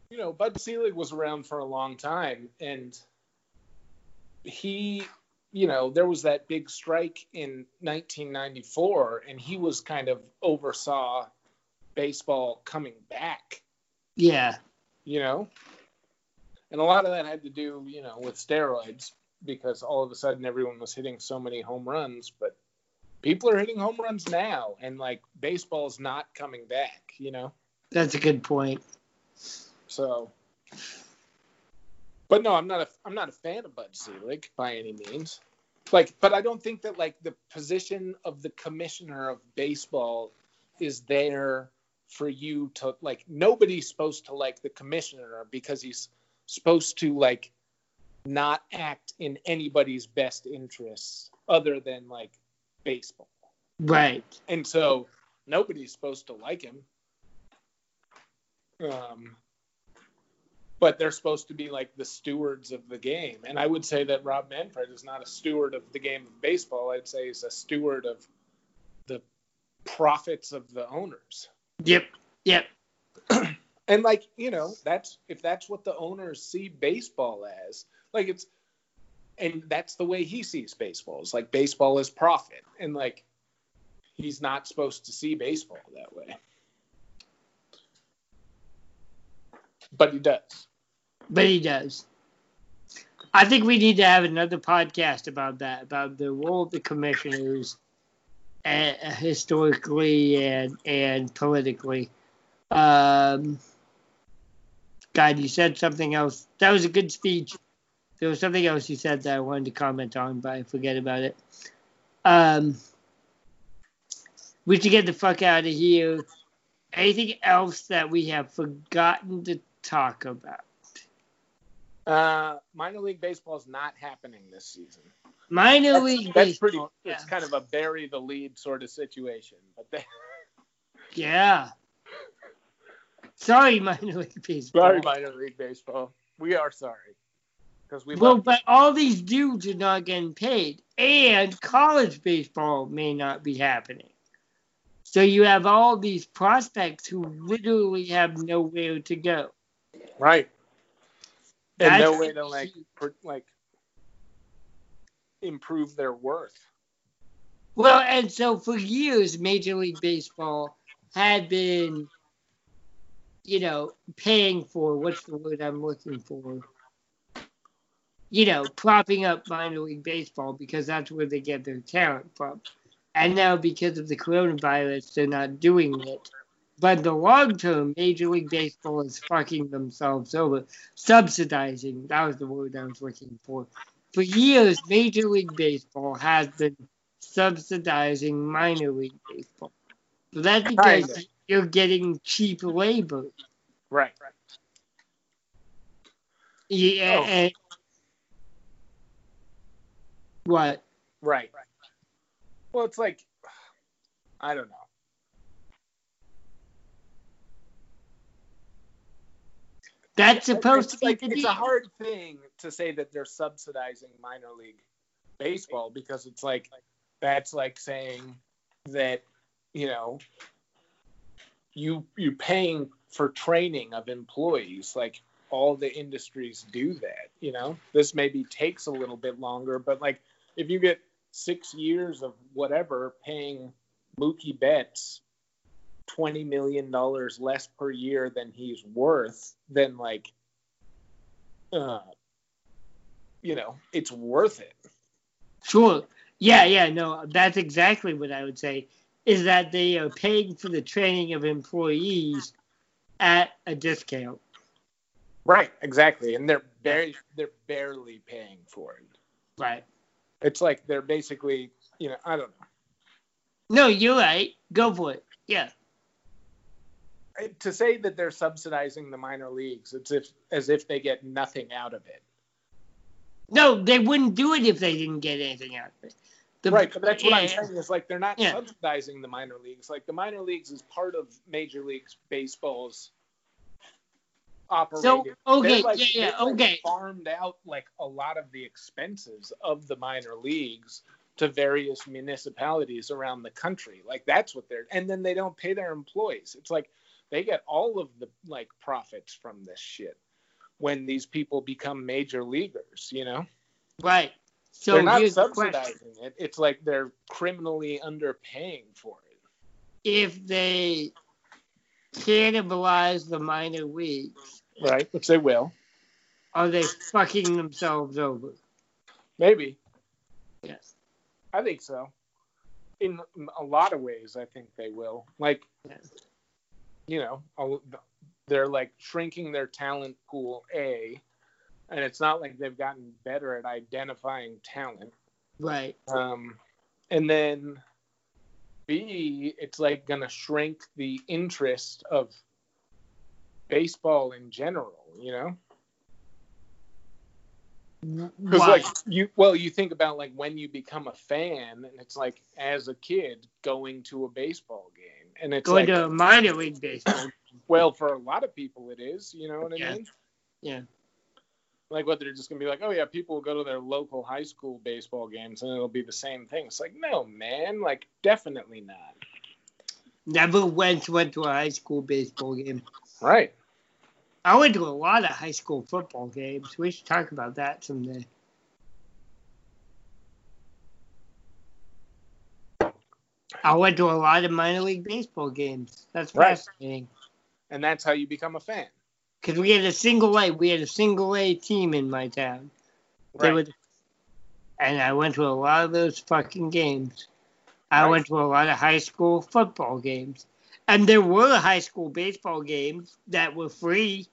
you know, Bud Selig was around for a long time, and he, you know, there was that big strike in 1994, and he was kind of oversaw baseball coming back, Yeah. you know, and a lot of that had to do, you know, with steroids because all of a sudden everyone was hitting so many home runs, but people are hitting home runs now, and like baseball's not coming back, you know. That's a good point. So, but no, I'm not a I'm not a fan of Bud Selig by any means. Like, but I don't think that like the position of the commissioner of baseball is there for you to like. Nobody's supposed to like the commissioner because he's supposed to like not act in anybody's best interests other than like baseball. Right. And so nobody's supposed to like him. Um, but they're supposed to be like the stewards of the game. And I would say that Rob Manfred is not a steward of the game of baseball. I'd say he's a steward of the profits of the owners. Yep. Yep. [CLEARS THROAT] And like, you know, that's if that's what the owners see baseball as, like it's and that's the way he sees baseball. It's like baseball is profit. And like he's not supposed to see baseball that way. But he does. But he does. I think we need to have another podcast about that, about the role of the commissioners uh, historically and and politically. Um, God, you said something else. That was a good speech. There was something else you said that I wanted to comment on, but I forget about it. Um, we should get the fuck out of here. Anything else that we have forgotten to talk about? Uh, minor league baseball is not happening this season. Minor That's, league that's pretty. baseball. It's kind of a bury the lead sort of situation. But they, [LAUGHS] yeah. Sorry, minor league baseball. sorry, minor league baseball. We are sorry because we well, but all these dudes are not getting paid, and college baseball may not be happening. So you have all these prospects who literally have nowhere to go. right. And no way to like per, like improve their worth. Well, and so for years, Major League Baseball had been, you know, paying for what's the word I'm looking for? You know, propping up minor league baseball because that's where they get their talent from. And now, because of the coronavirus, they're not doing it. But in the long term, Major League Baseball is fucking themselves over, subsidizing. That was the word I was looking for. For years, Major League Baseball has been subsidizing minor league baseball. So that's because you're getting cheap labor. Right. Right. Yeah. Oh. And, what? Right. right. Well, it's like I don't know. That's supposed to be like it's a hard thing to say that they're subsidizing minor league baseball because it's like that's like saying that you know you you paying for training of employees like all the industries do that you know this maybe takes a little bit longer but like if you get six years of whatever paying mookie betts 20 million dollars less per year than he's worth then like uh you know it's worth it Sure. Yeah, yeah, no, that's exactly what I would say. Is that they are paying for the training of employees at a discount. right exactly and they're barely they're barely paying for it Right. It's like they're basically you know i don't know No, you're right. Go for it. Yeah. to say that they're subsidizing the minor leagues it's if as if they get nothing out of it No, they wouldn't do it if they didn't get anything out of it. The- right but that's what i'm saying is like they're not Yeah. subsidizing the minor leagues like the minor leagues is part of major league baseball's operating So, okay, like, yeah, yeah, like, okay. farmed out like a lot of the expenses of the minor leagues to various municipalities around the country. Like that's what they're and then they don't pay their employees. It's like they get all of the like profits from this shit when these people become major leaguers you know? Right. So they're not subsidizing it. It's like they're criminally underpaying for it. If they cannibalize the minor leagues, right which they will are they fucking themselves over? maybe Yes. i think so in a lot of ways i think they will like Yes. you know they're like shrinking their talent pool a and it's not like they've gotten better at identifying talent Right. um, and then b it's like gonna shrink the interest of baseball in general you know mm, because Why? like you well you think about like when you become a fan and it's like as a kid going to a baseball game and it's going like to a minor league baseball. [LAUGHS] well for a lot of people it is you know what i Yeah. mean Yeah. like what they're just gonna be like oh yeah people will go to their local high school baseball games and it'll be the same thing it's like no man like definitely not Never once went to a high school baseball game. right I went to a lot of high school football games. We should talk about that someday. I went to a lot of minor league baseball games. That's Right. fascinating. and that's how you become a fan Because we had a single A. We had a single A team in my town. They right would, and I went to a lot of those fucking games. I Right. went to a lot of high school football games. And there were high school baseball games that were free.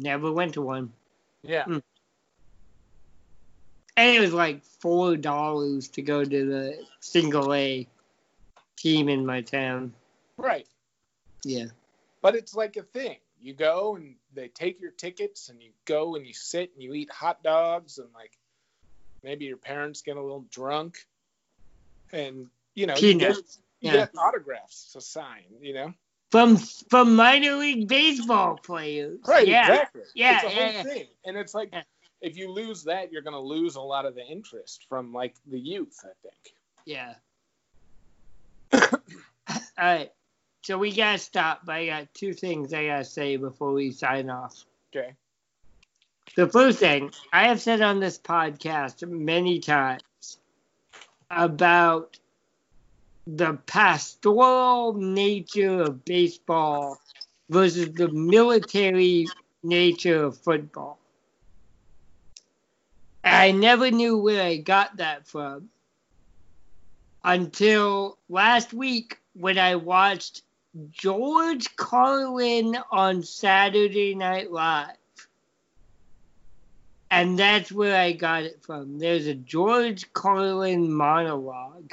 Never went to one. yeah Mm. And it was like four dollars to go to the single A team in my town. right Yeah. but it's like a thing you go and they take your tickets and you go and you sit and you eat hot dogs and like maybe your parents get a little drunk and you know you get, you Yeah. get autographs to sign you know From from minor league baseball players. Right, Yeah. exactly. Yeah, it's a yeah, whole yeah. thing, and it's like if you lose that, you're going to lose a lot of the interest from like the youth. I think. Yeah. [COUGHS] All right. So we gotta stop. But I got two things I gotta say before we sign off. Okay. The first thing I have said on this podcast many times about the pastoral nature of baseball versus the military nature of football. I never knew where I got that from until last week when I watched George Carlin on Saturday Night Live. And that's where I got it from. There's a George Carlin monologue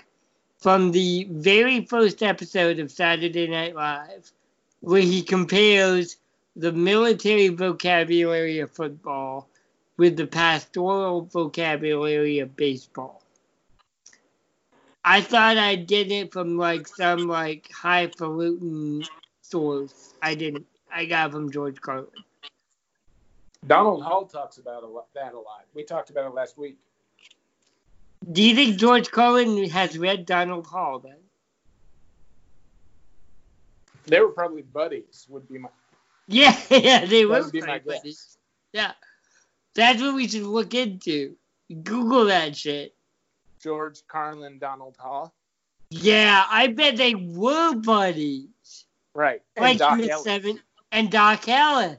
from the very first episode of Saturday Night Live where he compares the military vocabulary of football with the pastoral vocabulary of baseball. I thought I did it from like some like highfalutin source. I didn't. I got from George Carlin. Donald Hall talks about that a lot. We talked about it last week. Do you think George Carlin has read Donald Hall then? They were probably buddies. Would be my. [LAUGHS] Yeah, yeah, they were would be my buddies. guess. Yeah, that's what we should look into. Google that shit. George Carlin, Donald Hall. Yeah, I bet they were buddies. Right. And like Doc seven and Dock Ellis.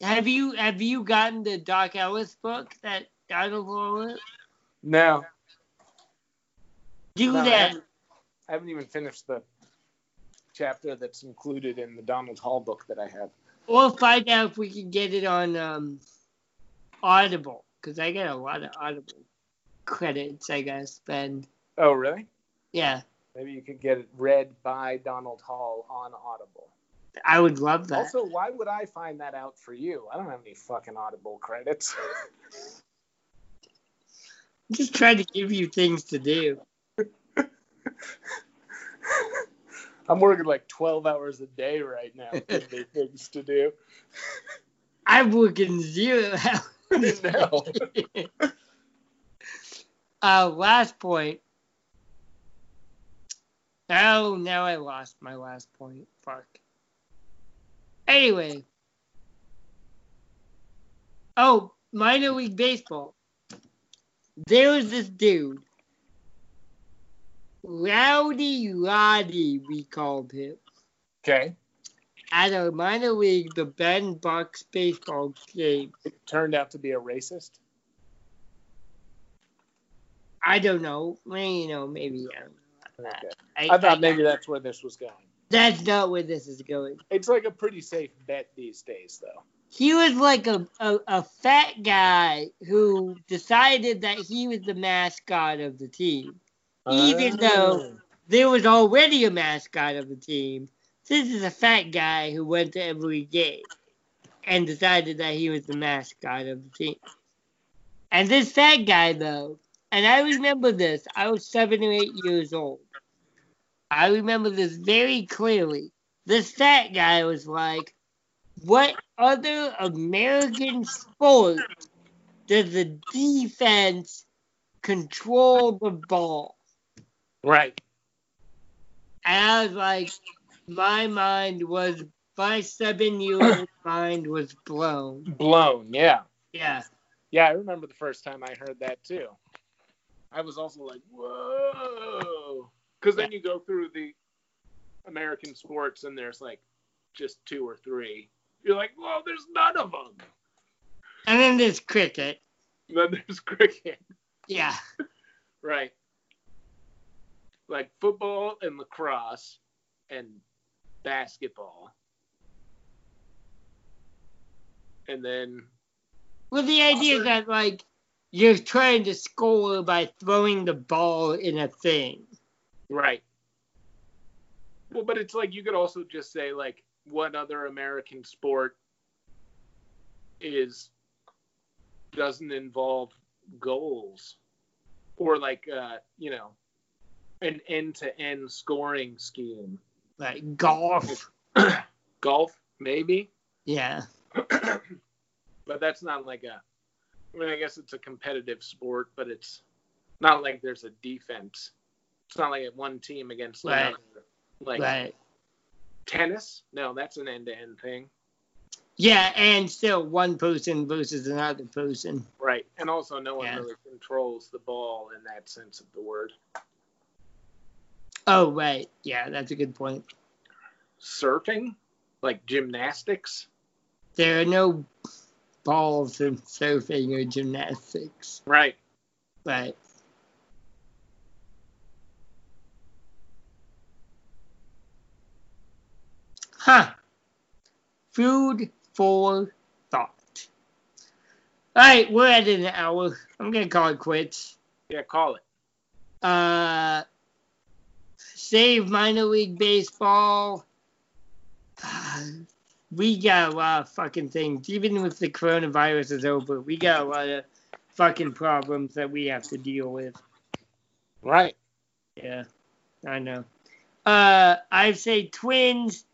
Have you have you gotten the Dock Ellis book that Donald Hall wrote? No, Do no I, that. haven't, I haven't even finished the chapter that's included in the Donald Hall book that I have. Or find out if we can get it on um, Audible because I got a lot of Audible credits I gotta spend. Oh, really? Yeah, Maybe you could get it read by Donald Hall on Audible. I would love that. Also, why would I find that out for you? I don't have any fucking Audible credits. [LAUGHS] I'm just trying to give you things to do. [LAUGHS] I'm working like 12 hours a day right now. Giving me [LAUGHS] things to do. I'm working zero [LAUGHS] hours. No. uh, last point. Oh, now I lost my last point. Fuck. Anyway. Oh, minor league baseball. There was this dude. Rowdy Roddy, we called him. Okay. At a minor league, the Bend Bucks baseball game. It turned out to be a racist. I don't know. Well, you know, maybe I don't know. Okay. I, I thought maybe that's where this was going. that's not where this is going. It's like a pretty safe bet these days, though. He was like a, a, a fat guy who decided that he was the mascot of the team. Even oh. though- There was already a mascot of the team. This is a fat guy who went to every game and decided that he was the mascot of the team. And this fat guy, though, and I remember this, I was seven or eight years old. I remember this very clearly. This fat guy was like, What other American sport does the defense control the ball? Right. Was like, my mind was, my seven year old [CLEARS THROAT] mind was blown. Blown, yeah. Yeah. Yeah, I remember the first time I heard that too. I was also like, whoa. Because then you go through the American sports and there's like just two or three. You're like, well, there's none of them. And then there's cricket. And then there's cricket. Yeah. [LAUGHS] Right. Like football and lacrosse and basketball. And then, Well, the idea is that, like, you're trying to score by throwing the ball in a thing. right. Well, but it's like you could also just say, like, what other American sport is doesn't involve goals or like uh you know an end-to-end scoring scheme Like golf. [CLEARS THROAT] golf maybe Yeah. [CLEARS THROAT] but that's not like a I mean I guess it's a competitive sport but it's not like there's a defense it's not like one team against Right. another like Right. Tennis no that's an end-to-end thing Yeah, and still one person versus another person. Right. And also, no one Yeah. really controls the ball in that sense of the word. Oh, right. Yeah, that's a good point. Surfing, like gymnastics. There are no balls in surfing or gymnastics. Right. Right. Huh. Food for thought. All right, we're at an hour. I'm gonna call it quits. Yeah, call it. Uh, save minor league baseball. Uh, [SIGHS] we got a lot of fucking things. Even with the coronavirus is over, we got a lot of fucking problems that we have to deal with. Right. Yeah, I know. Uh, I say Twins.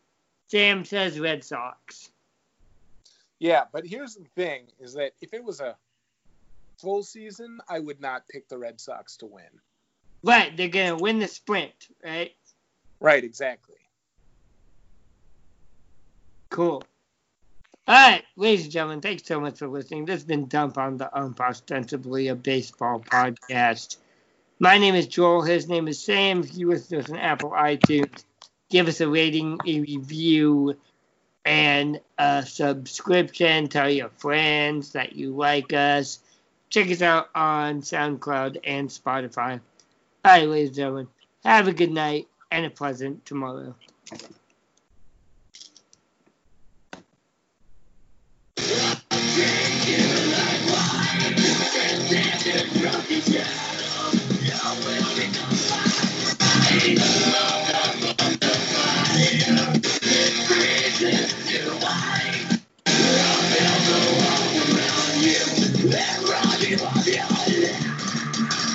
Sam says Red Sox. Yeah, but here's the thing: is that if it was a full season, I would not pick the Red Sox to win. Right, they're gonna win the sprint, right? Right. Exactly. Cool. All right, ladies and gentlemen, thanks so much for listening. This has been Dump on the Ump, ostensibly a baseball podcast. My name is Joel. His name is Sam. You listen to us on Apple iTunes, give us a rating, a review, and a subscription. Tell your friends that you like us. Check us out on SoundCloud and Spotify. All right, ladies and gentlemen, have a good night and a pleasant tomorrow. Yeah.